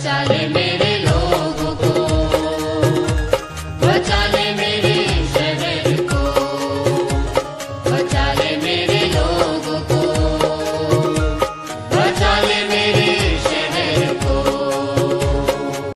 चल मेरे लोग।